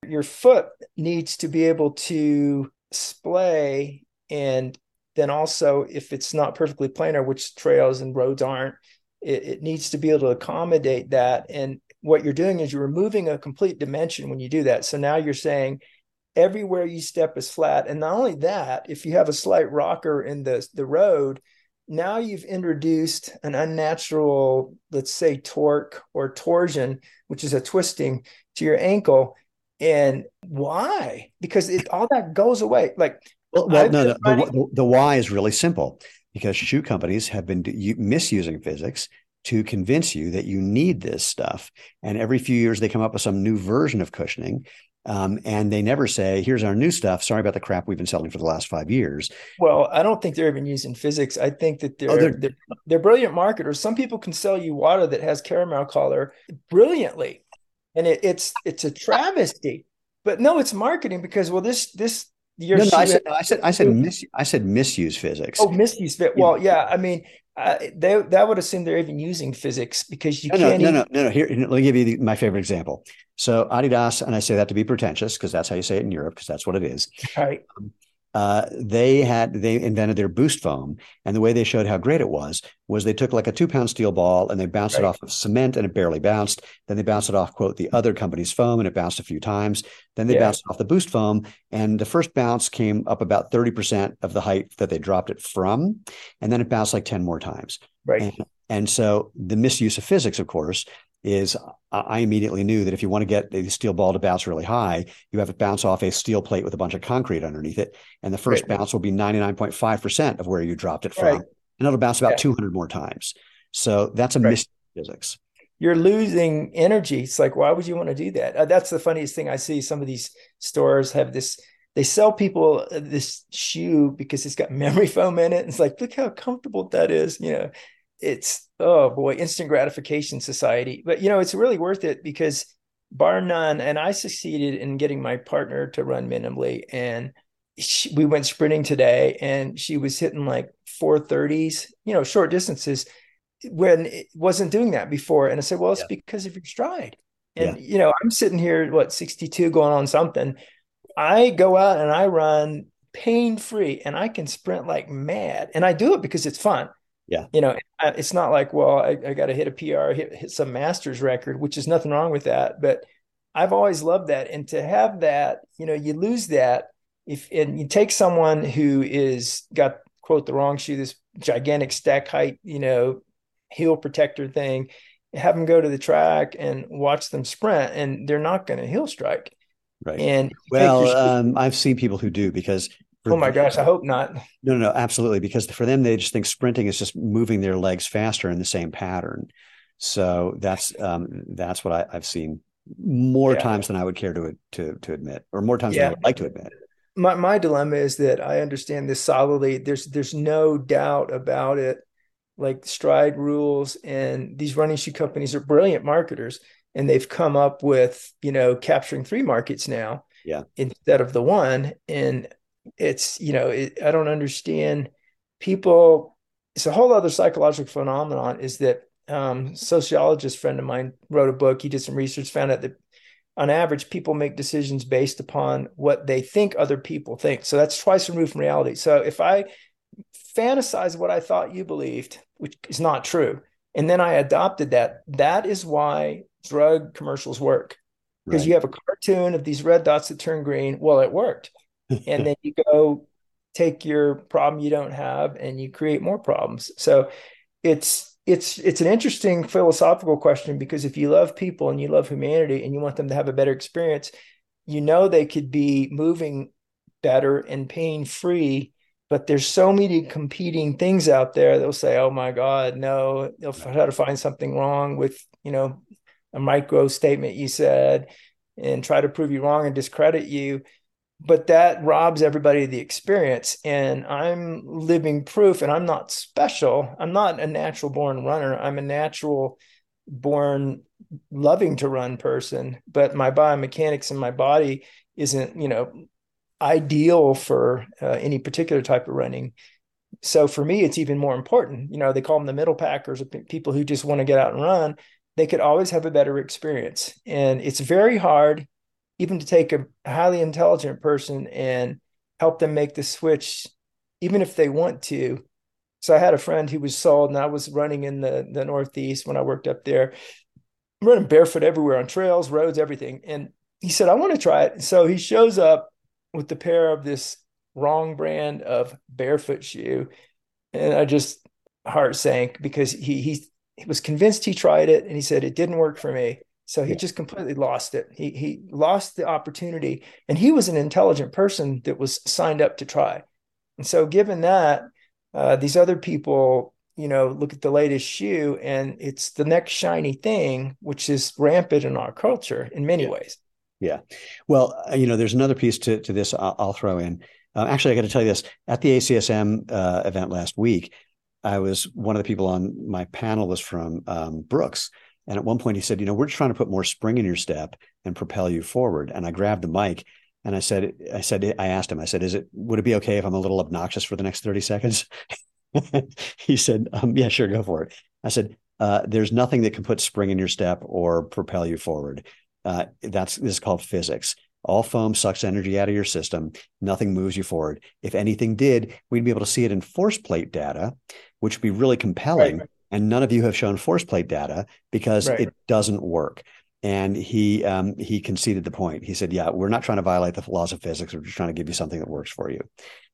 Your foot needs to be able to splay and then also if it's not perfectly planar, which trails and roads aren't, it, it needs to be able to accommodate that. And what you're doing is you're removing a complete dimension when you do that. So now you're saying everywhere you step is flat. And not only that, if you have a slight rocker in the, the road, now you've introduced an unnatural, let's say, torque or torsion, which is a twisting to your ankle. And why? Because it all that goes away. Like, well, well no, no the, the why is really simple because shoe companies have been misusing physics to convince you that you need this stuff. And every few years, they come up with some new version of cushioning. Um, and they never say, here's our new stuff. Sorry about the crap we've been selling for the last five years. Well, I don't think they're even using physics. I think that they're, oh, they're, they're, they're brilliant marketers. Some people can sell you water that has caramel color brilliantly. And it, it's it's a travesty. But no, it's marketing because well, this this no, no, I said, I said, I said, mis, I said misuse physics. Oh, misuse fit. Well, yeah, I mean, uh, they that would assume they're even using physics because you no, can't. No, even... no, no, no. Here, let me give you the, my favorite example. So Adidas, and I say that to be pretentious because that's how you say it in Europe because that's what it is. Right. Um, uh, they had they invented their boost foam, and the way they showed how great it was was they took like a two pound steel ball and they bounced right. it off of cement and it barely bounced. Then they bounced it off quote the other company's foam and it bounced a few times. Then they yeah. bounced off the boost foam, and the first bounce came up about thirty percent of the height that they dropped it from, and then it bounced like ten more times. Right. And, and so the misuse of physics, of course, is I immediately knew that if you want to get the steel ball to bounce really high, you have to bounce off a steel plate with a bunch of concrete underneath it. And the first right. bounce will be 99.5% of where you dropped it from. Right. And it'll bounce about yeah. 200 more times. So that's a right. mystery physics. You're losing energy. It's like, why would you want to do that? Uh, that's the funniest thing I see. Some of these stores have this, they sell people uh, this shoe because it's got memory foam in it. It's like, look how comfortable that is. You know, it's oh boy, instant gratification society. But you know, it's really worth it because bar none, and I succeeded in getting my partner to run minimally, and she, we went sprinting today, and she was hitting like 430s, you know, short distances when it wasn't doing that before. And I said, well, it's yeah. because of your stride. And yeah. you know, I'm sitting here, what 62 going on something. I go out and I run pain free and I can sprint like mad. And I do it because it's fun. Yeah. You know, it's not like, well, I, I got to hit a PR, hit, hit some masters record, which is nothing wrong with that. But I've always loved that. And to have that, you know, you lose that if, and you take someone who is got quote the wrong shoe, this gigantic stack height, you know, heel protector thing, have them go to the track and watch them sprint and they're not going to heel strike. Right. And well, um, I've seen people who do because oh my gosh, I hope not. No, no, no, absolutely. Because for them, they just think sprinting is just moving their legs faster in the same pattern. So that's um, that's what I, have seen more yeah. times than I would care to to to admit, or more times yeah. than I would like to admit. My my dilemma is that I understand this solidly. There's there's no doubt about it. Like stride rules and these running shoe companies are brilliant marketers, and they've come up with you know capturing three markets now yeah instead of the one and it's you know it, i don't understand people it's a whole other psychological phenomenon is that um, sociologist friend of mine wrote a book. He did some research found out that on average people make decisions based upon what they think other people think. So that's twice removed from reality. So if i fantasize what i thought you believed which is not true and then i adopted that that is why drug commercials work. Because right. you have a cartoon of these red dots that turn green. Well it worked and then you go take your problem you don't have and you create more problems. So it's it's it's an interesting philosophical question because if you love people and you love humanity and you want them to have a better experience you know they could be moving better and pain free but there's so many competing things out there they'll say oh my god no they'll try to find something wrong with you know a micro statement you said and try to prove you wrong and discredit you but that robs everybody of the experience. And i'm living proof and i'm not special. I'm not a natural born runner. I'm a natural born loving to run person but my biomechanics and my body isn't you know ideal for uh, any particular type of running. So for me it's even more important. You know they call them the middle packers people who just want to get out and run. They could always have a better experience. And it's very hard even to take a highly intelligent person and help them make the switch, even if they want to. So I had a friend who was sold, and I was running in the the Northeast when I worked up there, running barefoot everywhere on trails, roads, everything. And he said, "I want to try it." So he shows up with the pair of this wrong brand of barefoot shoe, and I just heart sank because he he, he was convinced he tried it, and he said it didn't work for me. So he just completely lost it. He he lost the opportunity, and he was an intelligent person that was signed up to try. And so, given that, uh, these other people, you know, look at the latest shoe, and it's the next shiny thing, which is rampant in our culture in many yeah. ways. Yeah. Well, uh, you know, there's another piece to to this. I'll, I'll throw in. Uh, actually, I got to tell you this. At the ACSM uh, event last week, I was one of the people on my panel was from um, Brooks and at one point he said, you know, we're just trying to put more spring in your step and propel you forward. And I grabbed the mic and I said, I said, I asked him, I said, is it, would it be okay if I'm a little obnoxious for the next 30 seconds? he said, um, yeah, sure, go for it. I said, uh, there's nothing that can put spring in your step or propel you forward. Uh, that's this is called physics. All foam sucks energy out of your system. Nothing moves you forward. If anything did, we'd be able to see it in force plate data, which would be really compelling. Right and none of you have shown force plate data because right. it doesn't work. And he um, he conceded the point. He said, "Yeah, we're not trying to violate the laws of physics. We're just trying to give you something that works for you."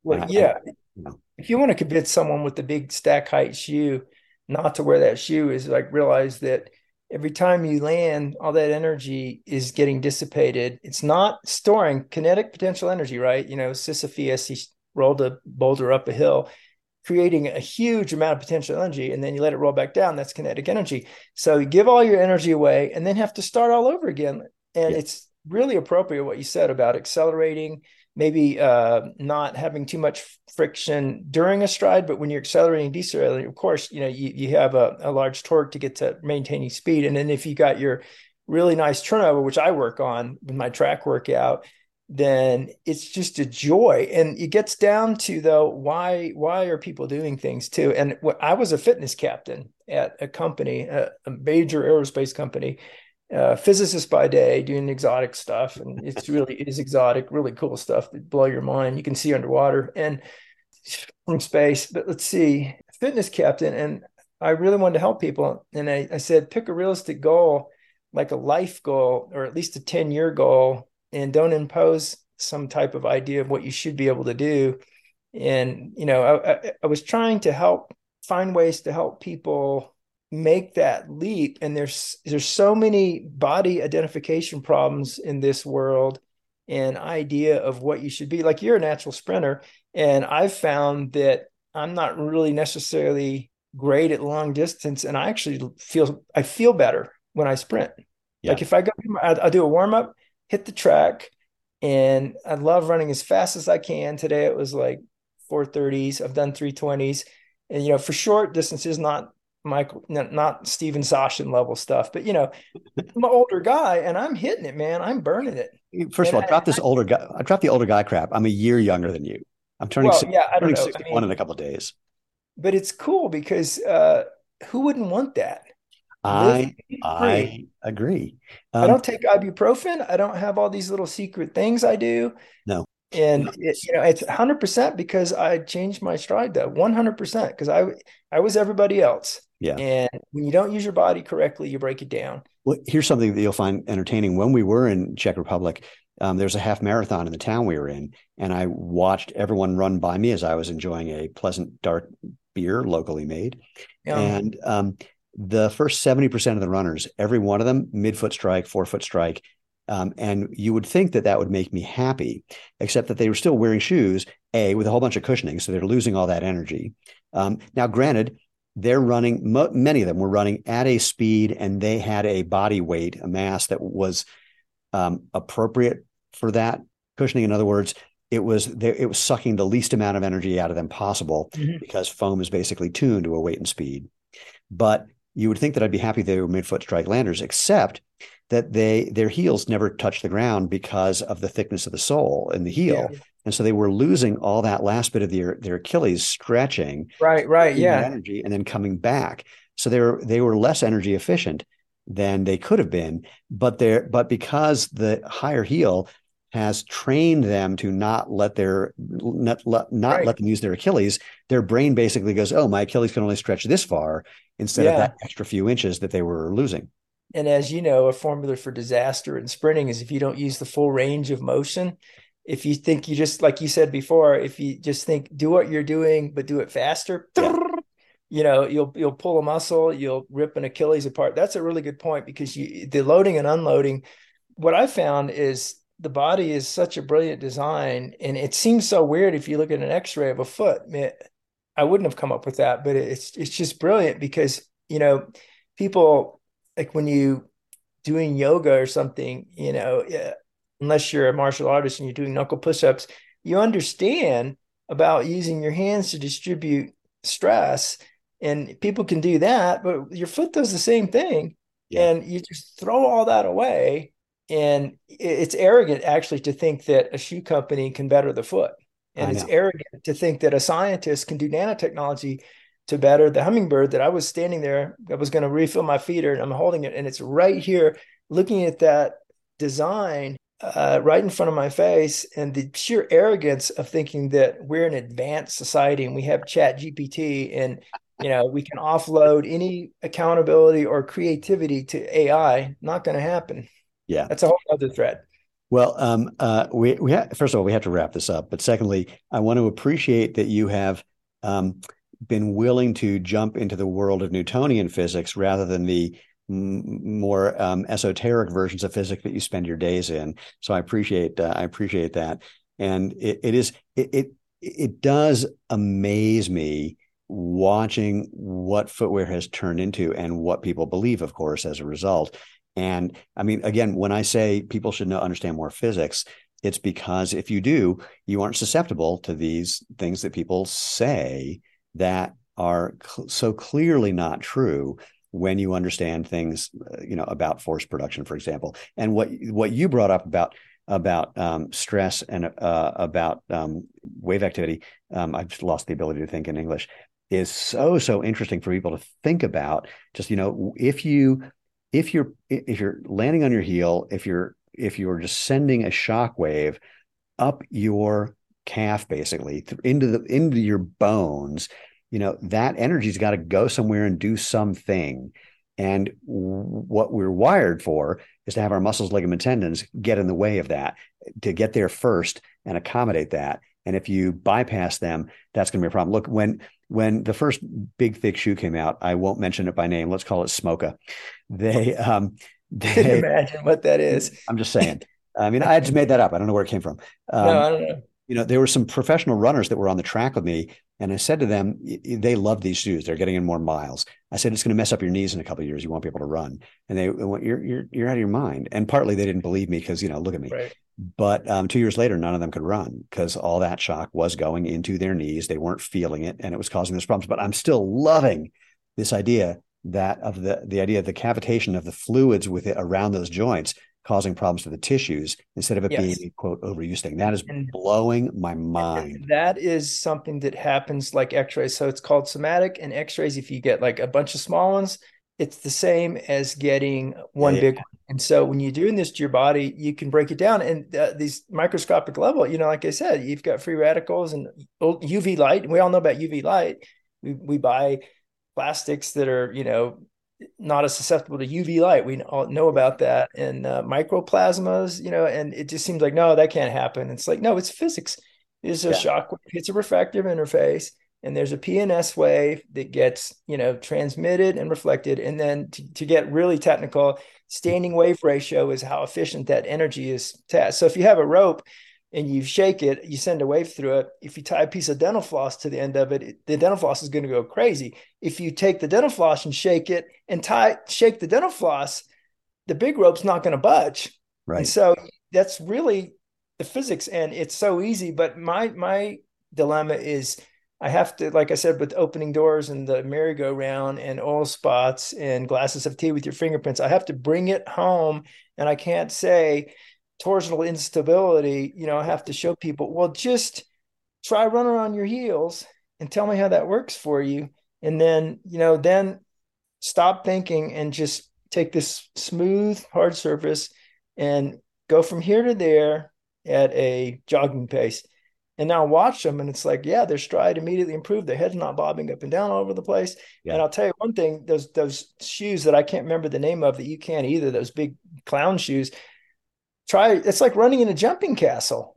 Well, yeah. I, you know. If you want to convince someone with the big stack height shoe not to wear that shoe, is like realize that every time you land, all that energy is getting dissipated. It's not storing kinetic potential energy, right? You know, Sisyphus, he rolled a boulder up a hill, creating a huge amount of potential energy, and then you let it roll back down. That's kinetic energy. So you give all your energy away and then have to start all over again. And yeah. it's really appropriate what you said about accelerating maybe uh, not having too much friction during a stride, but when you're accelerating, decelerating, of course, you know you, you have a, a large torque to get to maintaining speed, and then if you got your really nice turnover, which I work on with my track workout, then it's just a joy. And it gets down to though why why are people doing things too? And what I was a fitness captain at a company, a, a major aerospace company, uh, physicist by day doing exotic stuff and it's really it is exotic really cool stuff that blow your mind you can see underwater and from space but let's see fitness captain and i really wanted to help people and I, I said pick a realistic goal like a life goal or at least a 10 year goal and don't impose some type of idea of what you should be able to do. And you know I, I, was trying to help find ways to help people make that leap. And there's there's so many body identification problems in this world and idea of what you should be. Like you're a natural sprinter and i've found that i'm not really necessarily great at long distance and i actually feel i feel better when i sprint. Yeah. like if i go I, do a warm up hit the track and i love running as fast as i can today it was like 430s i've done 320s and you know for short distances not Michael, not Steven Sashen level stuff, but you know, I'm an older guy and I'm hitting it, man. I'm burning it. First and of all, I, drop this I, older guy. I drop the older guy crap. I'm a year younger than you. I'm turning, well, yeah, I'm turning 61 I mean, in a couple of days. But it's cool because uh, who wouldn't want that? I I agree. Um, I don't take ibuprofen. I don't have all these little secret things I do. No. And it, you know, it's 100% because I changed my stride though. 100% because I I was everybody else. Yeah. And when you don't use your body correctly, you break it down. Well, here's something that you'll find entertaining. When we were in Czech Republic, um, there was a half marathon in the town we were in, and I watched everyone run by me as I was enjoying a pleasant dark beer locally made. Yeah. And um, the first 70% of the runners, every one of them, midfoot strike, forefoot strike. Um, and you would think that that would make me happy, except that they were still wearing shoes, A, with a whole bunch of cushioning. So they're losing all that energy. Um, now, granted, they're running many of them were running at a speed and they had a body weight a mass that was um, appropriate for that cushioning in other words it was it was sucking the least amount of energy out of them possible mm-hmm. because foam is basically tuned to a weight and speed but you would think that I'd be happy they were midfoot strike landers except that they their heels never touch the ground because of the thickness of the sole in the heel yeah. And so they were losing all that last bit of their their Achilles stretching, right, right, yeah, energy, and then coming back. So they were they were less energy efficient than they could have been. But they but because the higher heel has trained them to not let their not, let, not right. let them use their Achilles, their brain basically goes, "Oh, my Achilles can only stretch this far," instead yeah. of that extra few inches that they were losing. And as you know, a formula for disaster in sprinting is if you don't use the full range of motion, if you think you just like you said before if you just think do what you're doing but do it faster yeah. you know you'll you'll pull a muscle you'll rip an achilles apart that's a really good point because you the loading and unloading what i found is the body is such a brilliant design and it seems so weird if you look at an x-ray of a foot i wouldn't have come up with that but it's it's just brilliant because you know people like when you doing yoga or something you know unless you're a martial artist and you're doing knuckle push-ups, you understand about using your hands to distribute stress. And people can do that, but your foot does the same thing. Yeah. And you just throw all that away. And it's arrogant actually to think that a shoe company can better the foot. And it's arrogant to think that a scientist can do nanotechnology to better the hummingbird that I was standing there. I was going to refill my feeder and I'm holding it. And it's right here looking at that design uh, right in front of my face and the sheer arrogance of thinking that we're an advanced society and we have chat gpt and you know we can offload any accountability or creativity to ai not going to happen yeah that's a whole other thread well um, uh, we, we ha- first of all we have to wrap this up but secondly i want to appreciate that you have um, been willing to jump into the world of newtonian physics rather than the m- more um, esoteric versions of physics that you spend your days in. So I appreciate uh, I appreciate that, and it, it is it, it it does amaze me watching what footwear has turned into and what people believe, of course, as a result. And I mean, again, when I say people should know understand more physics, it's because if you do, you aren't susceptible to these things that people say that are cl- so clearly not true when you understand things, uh, you know, about force production, for example. And what what you brought up about about um, stress and uh, about um, wave activity, um, I've lost the ability to think in English, is so so interesting for people to think about. Just you know, if you if you're if you're landing on your heel, if you're if you're just sending a shock wave up your calf basically into the into your bones you know that energy's got to go somewhere and do something. And what we're wired for is to have our muscles ligament tendons get in the way of that to get there first and accommodate that. And if you bypass them that's going to be a problem. Look when when the first big thick shoe came out i won't mention it by name. Let's call it smoka. They um they, imagine what that is? I'm just saying. I mean i just made that up. I don't know where it came from. Um, no, I don't know you know, there were some professional runners that were on the track with me, and I said to them, they love these shoes. They're getting in more miles. I said, it's going to mess up your knees in a couple of years. You won't be able to run. And they went, you're you're you're out of your mind. And partly they didn't believe me because you know, look at me. Right. But um, two years later, none of them could run because all that shock was going into their knees. They weren't feeling it, and it was causing those problems. But I'm still loving this idea that of the the idea of the cavitation of the fluids with it around those joints causing problems to the tissues instead of it yes. being a quote overuse thing. That is and blowing my mind. That is something that happens like x-rays. So it's called somatic and x-rays. If you get like a bunch of small ones, it's the same as getting one yeah, big one. And so when you're doing this to your body, you can break it down. And uh, these microscopic level, you know, like I said, you've got free radicals and UV light. We all know about UV light. We, we buy plastics that are, you know, not as susceptible to UV light. We all know about that and uh, microplasmas, you know, and it just seems like, no, that can't happen. It's like, no, it's physics. It's a yeah. shock, it's a refractive interface and there's a PNS wave that gets, you know, transmitted and reflected. And then to, to get really technical, standing wave ratio is how efficient that energy is. To, so if you have a rope and you shake it, you send a wave through it. If you tie a piece of dental floss to the end of it, it the dental floss is going to go crazy. If you take the dental floss and shake it and tie shake the dental floss, the big rope's not going to budge. Right. And so that's really the physics, and it's so easy. But my my dilemma is I have to, like I said, with opening doors and the merry-go-round and oil spots and glasses of tea with your fingerprints, I have to bring it home, and I can't say torsional instability, you know, I have to show people, well, just try running on your heels and tell me how that works for you. And then, you know, then stop thinking and just take this smooth, hard surface and go from here to there at a jogging pace. And now watch them, and it's like, yeah, their stride immediately improved. Their head's not bobbing up and down all over the place. Yeah. And I'll tell you one thing: those those shoes that I can't remember the name of that you can't either. Those big clown shoes try it's like running in a jumping castle.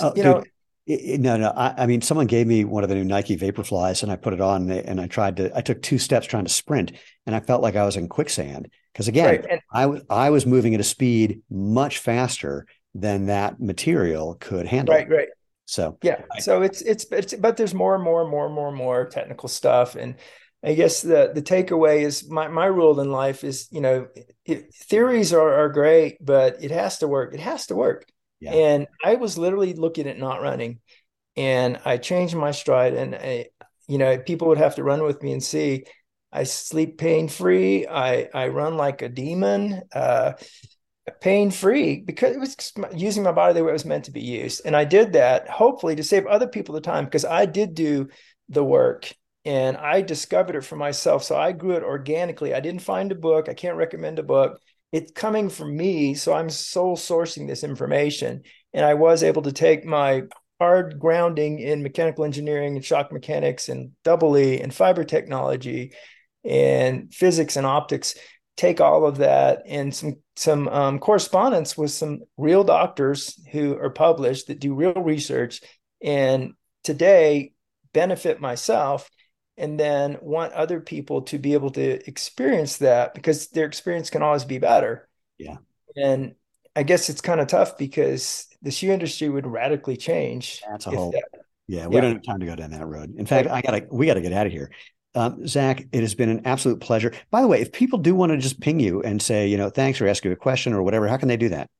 Oh, you dude, know? It, no no I, I, mean someone gave me one of the new nike vaporflies and i put it on and i tried to i took two steps trying to sprint and i felt like i was in quicksand. Because again right. and, I, was I was moving at a speed much faster than that material could handle. Right right. So yeah. I, so it's, it's it's but there's more and more and more and more and more technical stuff and I guess the the takeaway is my my rule in life is you know it, theories are are great, but it has to work. It has to work. Yeah. And I was literally looking at not running, and I changed my stride, and I, you know people would have to run with me and see. I sleep pain free. I I run like a demon. Uh, pain free because it was using my body the way it was meant to be used. And I did that hopefully to save other people the time because I did do the work and I discovered it for myself. So I grew it organically. I didn't find a book. I can't recommend a book. It's coming from me. So I'm soul sourcing this information. And I was able to take my hard grounding in mechanical engineering and shock mechanics and double E and fiber technology and physics and optics, take all of that and some some um, correspondence with some real doctors who are published that do real research and today benefit myself and then want other people to be able to experience that because their experience can always be better. Yeah. And I guess it's kind of tough because the shoe industry would radically change. That's a whole. That, yeah, we yeah. don't have time to go down that road. In fact, I gotta we gotta get out of here. Um, Zach, it has been an absolute pleasure. By the way, if people do want to just ping you and say, you know, thanks or ask you a question or whatever, how can they do that?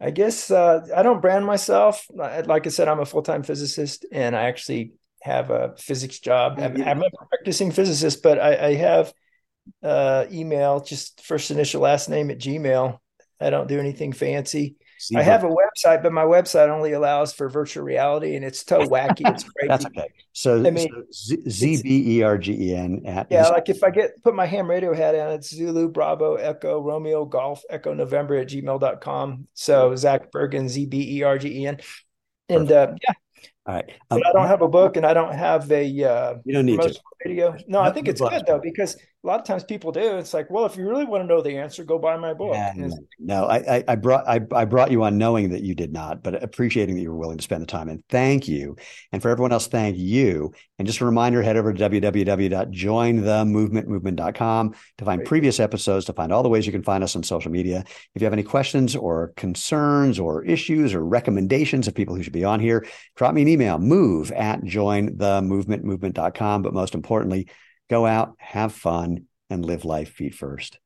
I guess uh, I don't brand myself. Like I said, I'm a full time physicist, and I actually have a physics job. I'm, I'm a practicing physicist, but I, I have uh, email, just first initial last name at Gmail. I don't do anything fancy. See, I have a website, but my website only allows for virtual reality, and it's so wacky. It's crazy. That's okay. So, I mean, Z B E R G E N at yeah. Like if I get put my ham radio hat on, it's Zulu Bravo Echo Romeo Golf Echo November at gmail.com. So Zach Bergen Z B E R G E N, and uh, yeah, all right. Um, I don't have a book and I don't have a uh, you don't need to. video. No, I think it's good though because a lot of times people do. It's like, well, if you really want to know the answer, go buy my book. Yeah, no, I, I brought I, I brought you on knowing that you did not, but appreciating that you were willing to spend the time. And thank you. And for everyone else, thank you. And just a reminder, head over to www.jointhemovementmovement.com to find Great. previous episodes, to find all the ways you can find us on social media. If you have any questions or concerns or issues or recommendations of people who should be on here, drop me an email, move at jointhemovementmovement.com. But most importantly, go out, have fun, and live life feet first.